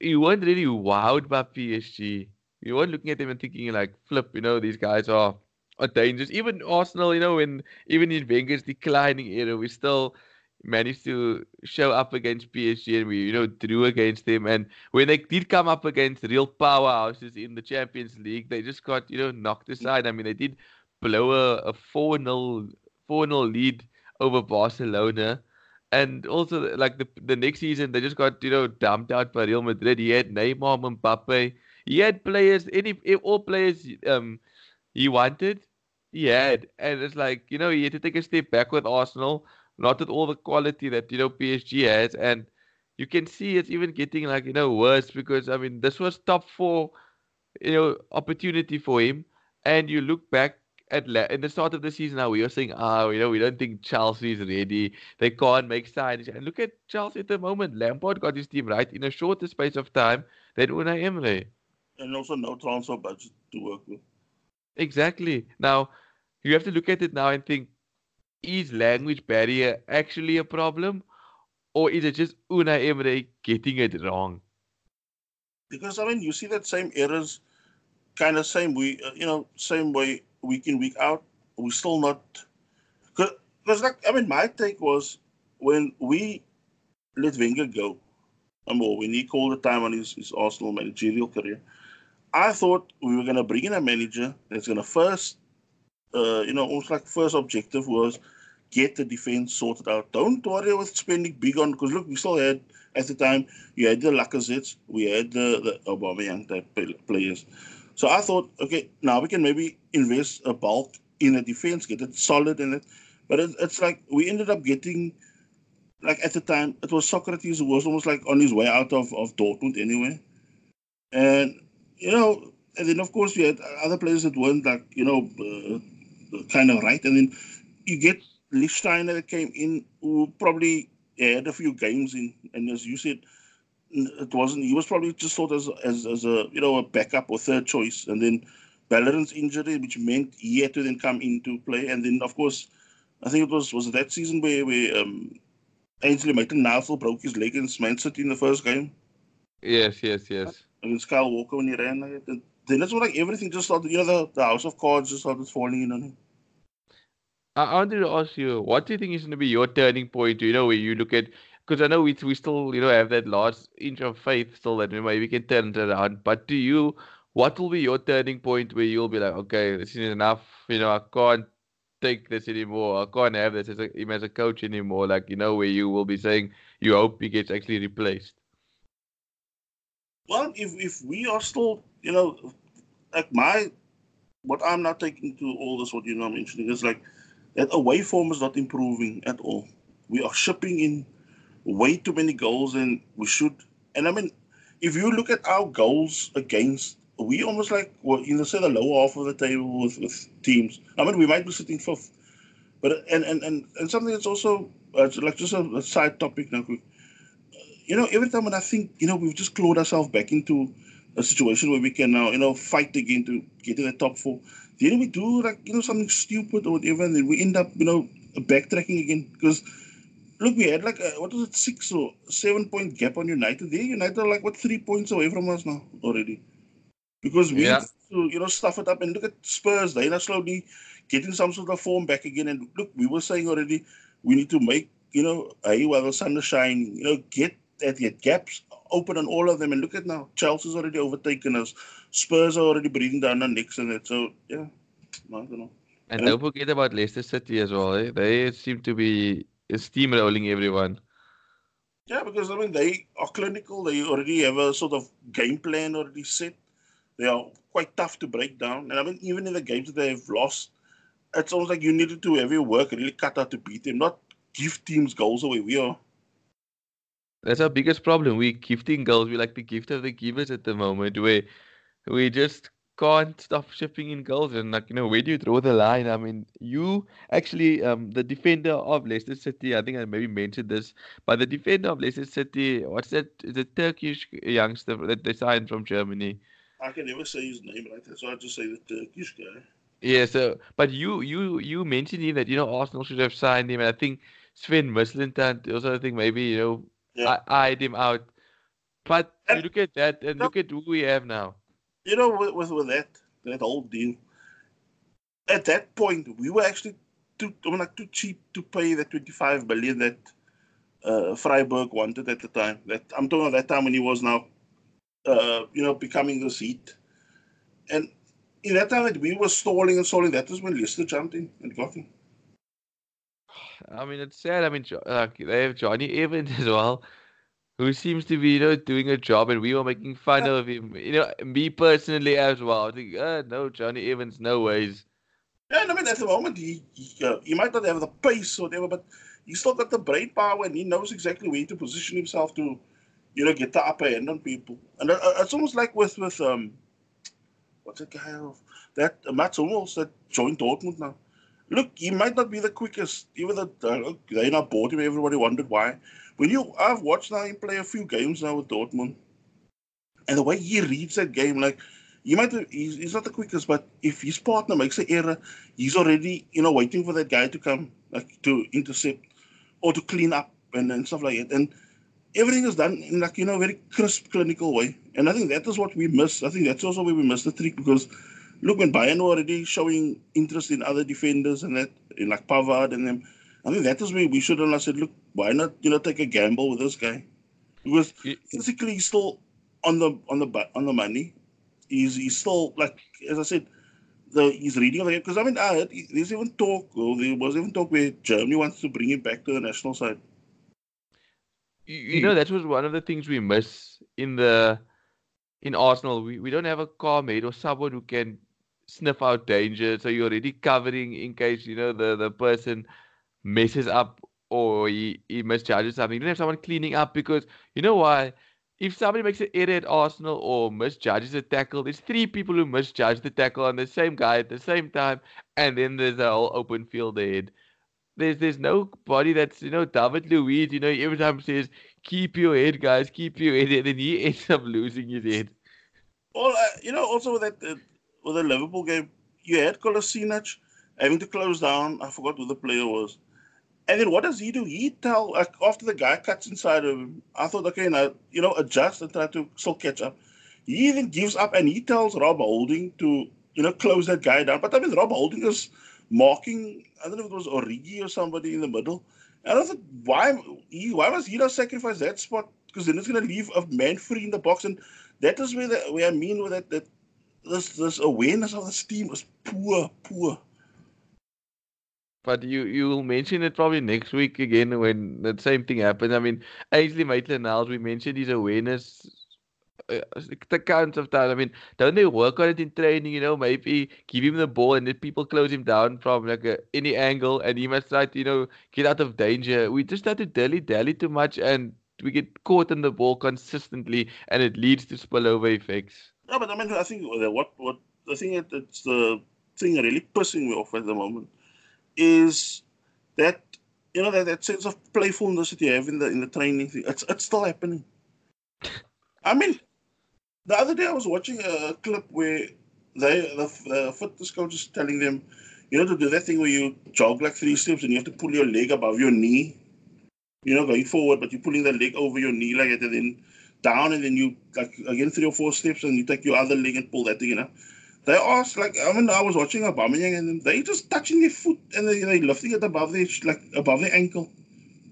you weren't really wowed by PSG. You weren't looking at him and thinking like, flip, you know, these guys are are dangerous. Even Arsenal, you know, in even in Wenger's declining era, we still managed to show up against PSG and we, you know, drew against them. And when they did come up against real powerhouses in the Champions League, they just got, you know, knocked aside. I mean, they did blow a, 4 0 4 0 lead over Barcelona. And also, like the the next season, they just got you know dumped out by Real Madrid. He had Neymar, Mbappe. He had players, any all players um he wanted, he had. And it's like, you know, he had to take a step back with Arsenal, not with all the quality that, you know, PSG has. And you can see it's even getting like, you know, worse because, I mean, this was top four, you know, opportunity for him. And you look back at la- in the start of the season now, we were saying, ah, oh, you know, we don't think Chelsea is ready. They can't make signings. And look at Chelsea at the moment. Lampard got his team right in a shorter space of time than Unai Emery. And also no transfer budget to work with. Exactly. Now, you have to look at it now and think is language barrier actually a problem or is it just Unai Emery getting it wrong? Because I mean, you see that same errors, kind of same we, uh, you know, same way week in week out. We still not, because like I mean, my take was when we let Wenger go, um, or when he called the time on his, his Arsenal managerial career, I thought we were going to bring in a manager that's going to first, uh, you know, almost like first objective was get the defense sorted out. Don't worry with spending big on because look, we still had at the time you had the Lacazettes, we had the the Aubameyang type players. So I thought, okay, now we can maybe invest a bulk in the defense, get it solid in it. But it, it's like we ended up getting, like at the time, it was Sokratis who was almost like on his way out of, of Dortmund anyway. And you know, and then of course you had other players that weren't like you know uh, kind of right, and then you get Lichtsteiner that came in who probably had a few games in, and as you said, it wasn't. He was probably just thought as as as a you know a backup or third choice, and then Bellerin's injury, which meant he had to then come into play, and then of course, I think it was was that season where where um, Ainsley Maitland-Niles broke his leg against Man City in the first game. Yes, yes, yes against Kyle Walker when he ran. Like, then that's when like everything just started. You know, the, the house of cards just started falling in on him. I wanted to ask you, what do you think is going to be your turning point? You know, where you look at because I know we we still you know have that last inch of faith still that maybe we can turn it around. But do you, what will be your turning point where you'll be like, okay, this is enough. You know, I can't take this anymore. I can't have this as a, him as a coach anymore. Like you know, where you will be saying you hope he gets actually replaced. Well, if if we are still, you know, like my, what I'm not taking to all this, what you're not mentioning is like that away form is not improving at all. We are shipping in way too many goals, and we should. And I mean, if you look at our goals against, we almost like well, you know, say the lower half of the table with, with teams. I mean, we might be sitting fifth, but and and and, and something that's also uh, like just a, a side topic now you know, every time when I think, you know, we've just clawed ourselves back into a situation where we can now, you know, fight again to get in the top four. Then we do like, you know, something stupid or whatever, and then we end up, you know, backtracking again. Because look, we had like a, what was it, six or seven point gap on United. There, United are like what three points away from us now already. Because we yeah. to, you know, stuff it up and look at Spurs, they are slowly getting some sort of form back again. And look, we were saying already we need to make, you know, hey, while the sun is shining, you know, get that had gaps open on all of them. And look at now, Chelsea's already overtaken us. Spurs are already breathing down our necks and it. So yeah, I don't know. And don't forget about Leicester City as well. Eh? They seem to be steamrolling everyone. Yeah, because I mean they are clinical. They already have a sort of game plan already set. They are quite tough to break down. And I mean, even in the games that they've lost, it's almost like you needed to have your work really cut out to beat them, not give teams goals away. We are. That's our biggest problem. We gifting goals. We like the gift of the givers at the moment, where we just can't stop shipping in goals. And like you know, where do you draw the line? I mean, you actually, um, the defender of Leicester City. I think I maybe mentioned this, but the defender of Leicester City, what's that? The Turkish youngster that they signed from Germany. I can never say his name like that, so I just say the Turkish guy. Yeah, so but you you you mentioned him that you know Arsenal should have signed him, and I think Sven Mislintat also I think maybe you know yeah. I eyed him out. But and, look at that and no, look at who we have now. You know, with, with, with that that whole deal, at that point we were actually too I mean, like too cheap to pay the twenty five million that uh, Freiburg wanted at the time. That I'm talking about that time when he was now, uh, you know, becoming the seat, and in that time that we were stalling and stalling, that was when Leicester jumped in and got him. I mean, it's sad. I mean, like they have Jonny Evans as well, who seems to be, you know, doing a job, and we were making fun yeah. of him. You know, me personally as well. I think, uh, no, Jonny Evans, no ways. Yeah, I mean, at the moment, he he, uh, he might not have the pace or whatever, but he's still got the brain power, and he knows exactly where to position himself to, you know, get the upper hand on people. And uh, it's almost like with with um what's that guy of that uh, Mats Hummels that joined Dortmund now. Look, he might not be the quickest. Even though uh, they not bought him, everybody wondered why. When you, I've watched now him play a few games now with Dortmund, and the way he reads that game, like he might, he's, he's not the quickest, but if his partner makes an error, he's already, you know, waiting for that guy to come, like to intercept or to clean up and, and stuff like that. And everything is done in like you know a very crisp clinical way and i think that is what we miss i think that's also where we miss the trick because look when bayern were already showing interest in other defenders and that in like pavard and them i think that is where we should have said look why not you know take a gamble with this guy? Because physically he's still on the on the on the money. He's he's still like as i said the, he's reading the game. Because I mean I heard there's even talk or there was even talk where Germany wants to bring him back to the national side. You, you know that was one of the things we miss in the in Arsenal. We we don't have a car mate or someone who can sniff out danger. So you're already covering in case you know the the person messes up or he, he something. You don't have someone cleaning up because you know why? If somebody makes an error at Arsenal or misjudges a tackle, there's three people who misjudge the tackle on the same guy at the same time, and then there's a whole open field ahead there's there's nobody that's you know David Luiz. You know every time says keep your head, guys, keep your head, and then he ends up losing his head. Well, uh, you know, also that uh, with the Liverpool game, you had Kolasinac having to close down. I forgot who the player was. And then what does he do? He tell like, after the guy cuts inside of him. I thought, okay, now you know, adjust and try to still catch up. He even gives up and he tells Rob Holding to you know close that guy down. But I mean, Rob Holding is marking. I don't know if it was Origi or somebody in the middle. And I thought, why he, why was he not sacrifice that spot? Because then it's going to leave a man free in the box, and that is where the, where I mean with that that this this awareness of the team was poor, poor. But you you will mention it probably next week again when the same thing happens. I mean, Ainsley Maitland-Niles, we mentioned his awareness uh, the counts of time. I mean, don't they work on it in training? You know, maybe give him the ball and then people close him down from like a, any angle, and he must try to you know get out of danger. We just have to dilly dally too much, and we get caught in the ball consistently, and it leads to spillover effects. Yeah, but I mean, I think what what the thing that's the thing really pissing me off at the moment is that you know that, that sense of playfulness that you have in the in the training thing. It's it's still happening. I mean, the other day I was watching a clip where they the, the fitness coach is telling them, you know, to do that thing where you jog like three steps and you have to pull your leg above your knee. You know, going forward, but you're pulling the leg over your knee like that, and then down, and then you like again three or four steps, and you take your other leg and pull that thing. Know, they asked like I mean I was watching Aubameyang and they just touching their foot and they they lifting it above their like above their ankle,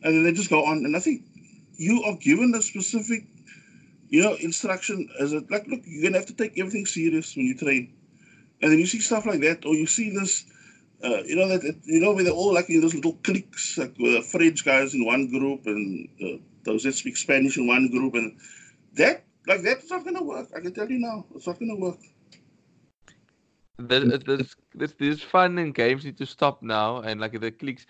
and then they just go on. And I think you are given a specific, you know, instruction as a like look you're gonna have to take everything serious when you train, and then you see stuff like that or you see this. Uh, you know that you know where they're all like in those little cliques, like with the French guys in one group and uh, those that speak Spanish in one group, and that like that's not gonna work. I can tell you now, it's not gonna work. This, fun and games need to stop now, and like the clicks.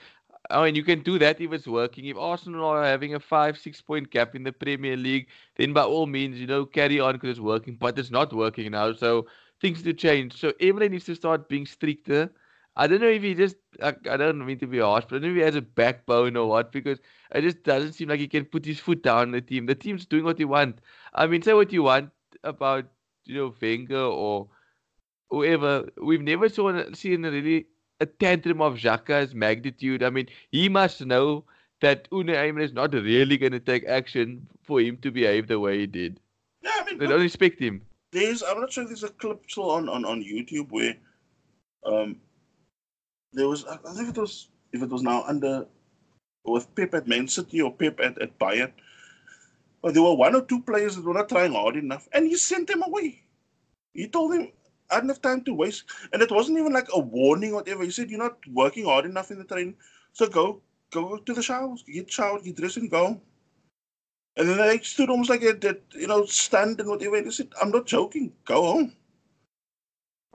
Oh, I mean, you can do that if it's working. If Arsenal are having a five, six point gap in the Premier League, then by all means, you know, carry on because it's working. But it's not working now, so things need to change. So everyone needs to start being stricter. I don't know if he just, I, I don't mean to be harsh, but I don't know if he has a backbone or what, because it just doesn't seem like he can put his foot down on the team. The team's doing what they want. I mean, say what you want about, you know, Wenger or whoever, we've never saw, seen a really a tantrum of Xhaka's magnitude. I mean, he must know that Unai Emery is not really going to take action for him to behave the way he did. Yeah, I mean, they don't respect him. There's, I'm not sure if there's a clip still on, on, on YouTube where um, there was, I think it was, if it was now under, with Pep at Man City or Pep at, at Bayern, but there were one or two players that were not trying hard enough, and he sent them away. He told them, I don't have time to waste. And it wasn't even like a warning or whatever. He said, You're not working hard enough in the training. So go go to the showers, get showered, get dressed and go. And then they stood almost like that, you know, stand and whatever. And he said, I'm not joking. Go home.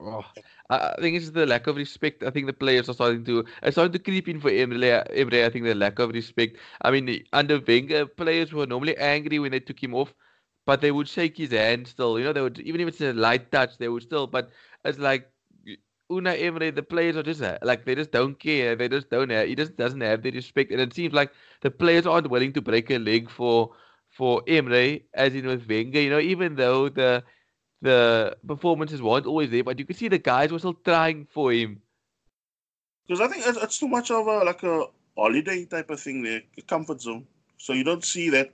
Oh, I think it's the lack of respect. I think the players are starting to are starting to creep in for Emery. Emery, I think the lack of respect. I mean, under Wenger, players were normally angry when they took him off but they would shake his hand still. You know, they would even if it's a light touch, they would still. But it's like Unai Emery, the players are just like they just don't care. They just don't have. He just doesn't have the respect, and it seems like the players aren't willing to break a leg for for Emery, as in with Wenger. You know, even though the the performances weren't always there, but you could see the guys were still trying for him. Because I think it's, it's too much of a like a holiday type of thing there, a comfort zone. So you don't see that,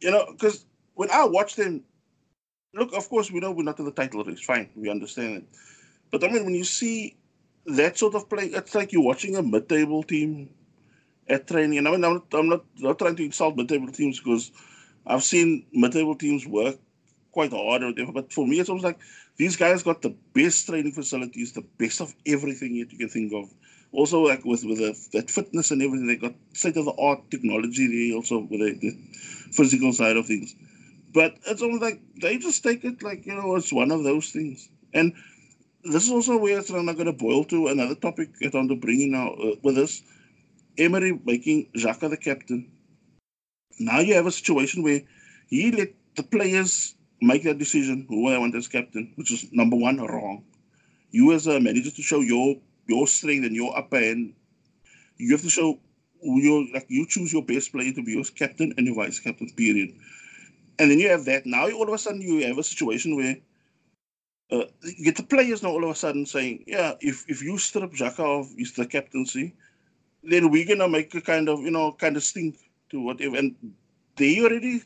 you know, because when I watch them, look, of course, we know we're not in the title race. Fine, we understand it. But I mean, when you see that sort of play, it's like you're watching a mid-table team at training. And I mean, I'm not, I'm not, not trying to insult mid-table teams because I've seen mid-table teams work quite hard or whatever. But for me, it's almost like these guys got the best training facilities, the best of everything that you can think of. Also, like with with the, that fitness and everything, they got state of the art technology. They also with the, the physical side of things. But it's almost like they just take it like, you know, it's one of those things. And this is also where I'm not going to boil to another topic that I'm to bring in now uh, with us. Emery making Xhaka the captain. Now you have a situation where he let the players make that decision who I want as captain, which is number one, wrong. You as a manager to show your your strength and your upper end, you have to show your like you choose your best player to be your captain and your vice captain, period. And then you have that. Now all of a sudden you have a situation where uh, you get the players now all of a sudden saying, yeah, if, if you strip Xhaka of his the captaincy, then we're gonna make a kind of you know kind of stink to whatever. And they already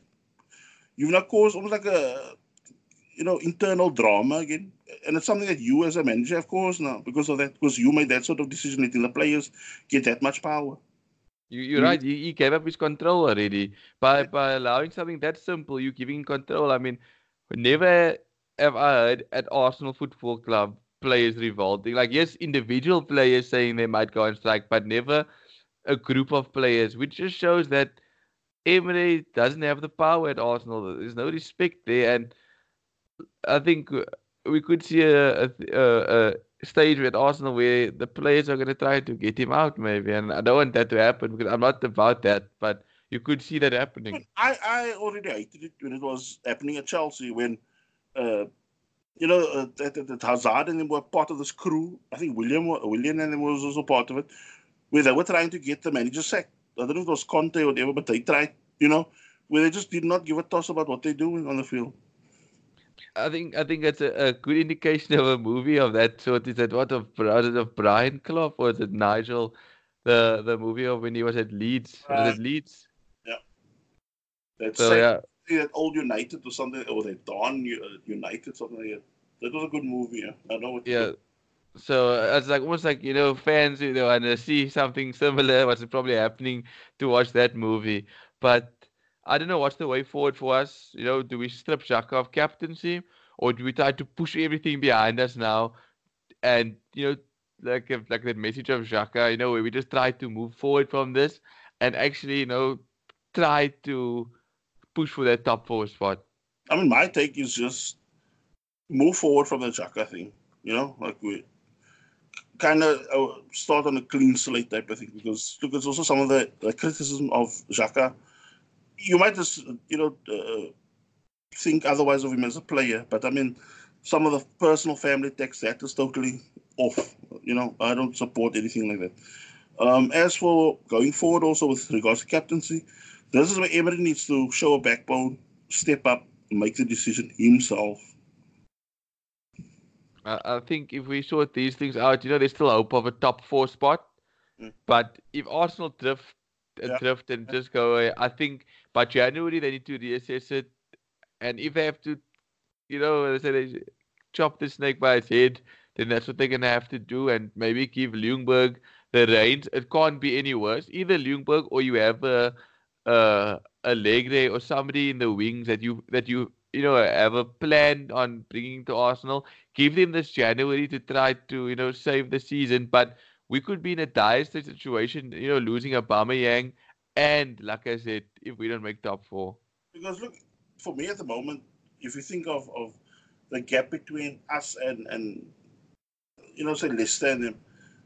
you've not caused almost like a you know internal drama again. And it's something that you as a manager have caused now because of that, because you made that sort of decision letting the players get that much power. You, you're mm. right. He, he gave up his control already by by allowing something that simple. You giving control. I mean, never have I heard at Arsenal Football Club players revolting. Like yes, individual players saying they might go on strike, but never a group of players, which just shows that Emery doesn't have the power at Arsenal. There's no respect there, and I think we could see a, a, a, stage with Arsenal where the players are going to try to get him out, maybe. And I don't want that to happen because I'm not about that, but you could see that happening. I, I already hated it when it was happening at Chelsea when, uh, you know, uh, that, that, that Hazard and them were part of this crew. I think Willian Willian and them was also part of it. where they were trying to get the manager sacked. I don't know if it was Conte or whatever, but they tried, you know, where they just did not give a toss about what they're doing on the field. I think I think that's a, a good indication of a movie of that sort. Is that what of was of Brian Clough or is it Nigel, the the movie of when he was at Leeds? Uh, was it Leeds? Yeah. That's so, yeah. that old United or something, or the Damned uh, United something like that. That was a good movie. Yeah. I know what. Yeah. So it's like almost like you know fans you know and see something similar what's probably happening to watch that movie. But I don't know what's the way forward for us. You know, do we strip Xhaka of captaincy, or do we try to push everything behind us now, and you know, like like that message of Xhaka, you know, we just try to move forward from this, and actually, you know, try to push for that top four spot. I mean, my take is just move forward from the Xhaka thing. You know, like we kind of uh, start on a clean slate type of thing because look, it's also some of the, the criticism of Xhaka you might just you know uh, think otherwise of him as a player, but I mean, some of the personal family text that is totally off. You know, I don't support anything like that. Um, as for going forward, also with regards to captaincy, this is where Emery needs to show a backbone, step up, make the decision himself. I think if we sort these things out, you know, there's still hope of a top four spot. Mm. But if Arsenal drift yeah. drift and just go away. I think by January they need to reassess it, and if they have to, you know, they say they chop the snake by its head, then that's what they're gonna have to do, and maybe give Ljungberg the reins. It can't be any worse. Either Ljungberg or you have a a Allegri or somebody in the wings that you that you you know have a plan on bringing to Arsenal. Give them this January to try to you know save the season, but we could be in a dire situation, you know, losing Aubameyang, and like I said, if we don't make top four. Because look, for me at the moment, if you think of, of the gap between us and and you know say Leicester and them,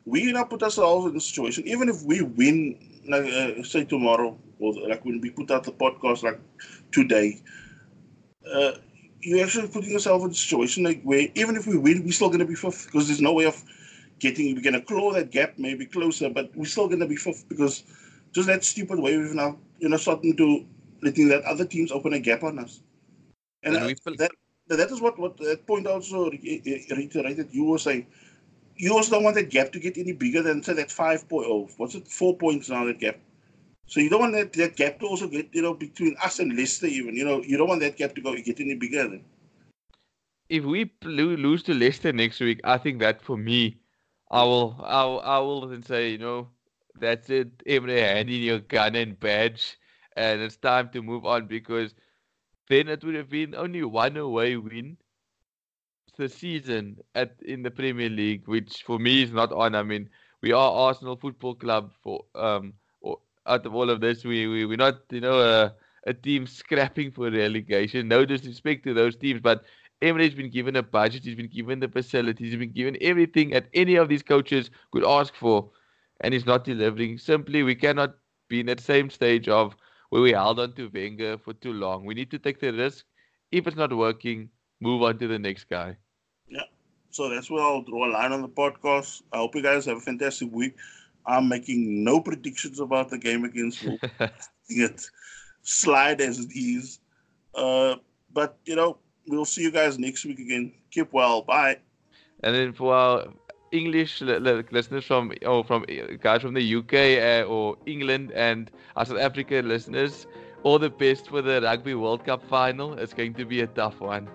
we now put ourselves in a situation. Even if we win, like uh, say tomorrow, or like when we put out the podcast like today, uh, you're actually putting yourself in a situation like where even if we win, we're still going to be fifth because there's no way of getting we're gonna claw that gap maybe closer, but we're still gonna be fifth because just that stupid way we've now you know starting to letting that other teams open a gap on us. And, and uh, that that is what what that point also reiterated. You were saying you also don't want that gap to get any bigger than say that five point oh what's it four points now that gap. So you don't want that, that gap to also get you know between us and Leicester even you know you don't want that gap to go get any bigger than. If we lose to Leicester next week, I think that for me I will, I will, I will then say, you know, that's it. Emery, hand in your gun and badge, and it's time to move on because then it would have been only one away win the season at in the Premier League, which for me is not on. I mean, we are Arsenal Football Club for um. Out of all of this, we we we're not you know a a team scrapping for relegation. No disrespect to those teams, but Emery's been given a budget, he's been given the facilities, he's been given everything that any of these coaches could ask for, and he's not delivering. Simply, we cannot be in that same stage of where we held on to Wenger for too long. We need to take the risk. If it's not working, move on to the next guy. Yeah. So that's where I'll draw a line on the podcast. I hope you guys have a fantastic week. I'm making no predictions about the game against it slide as it is. Uh, but, you know, we'll see you guys next week again. Keep well. Bye. And then for our English listeners from or from guys from the UK uh, or England and our South African listeners, all the best for the Rugby World Cup final. It's going to be a tough one.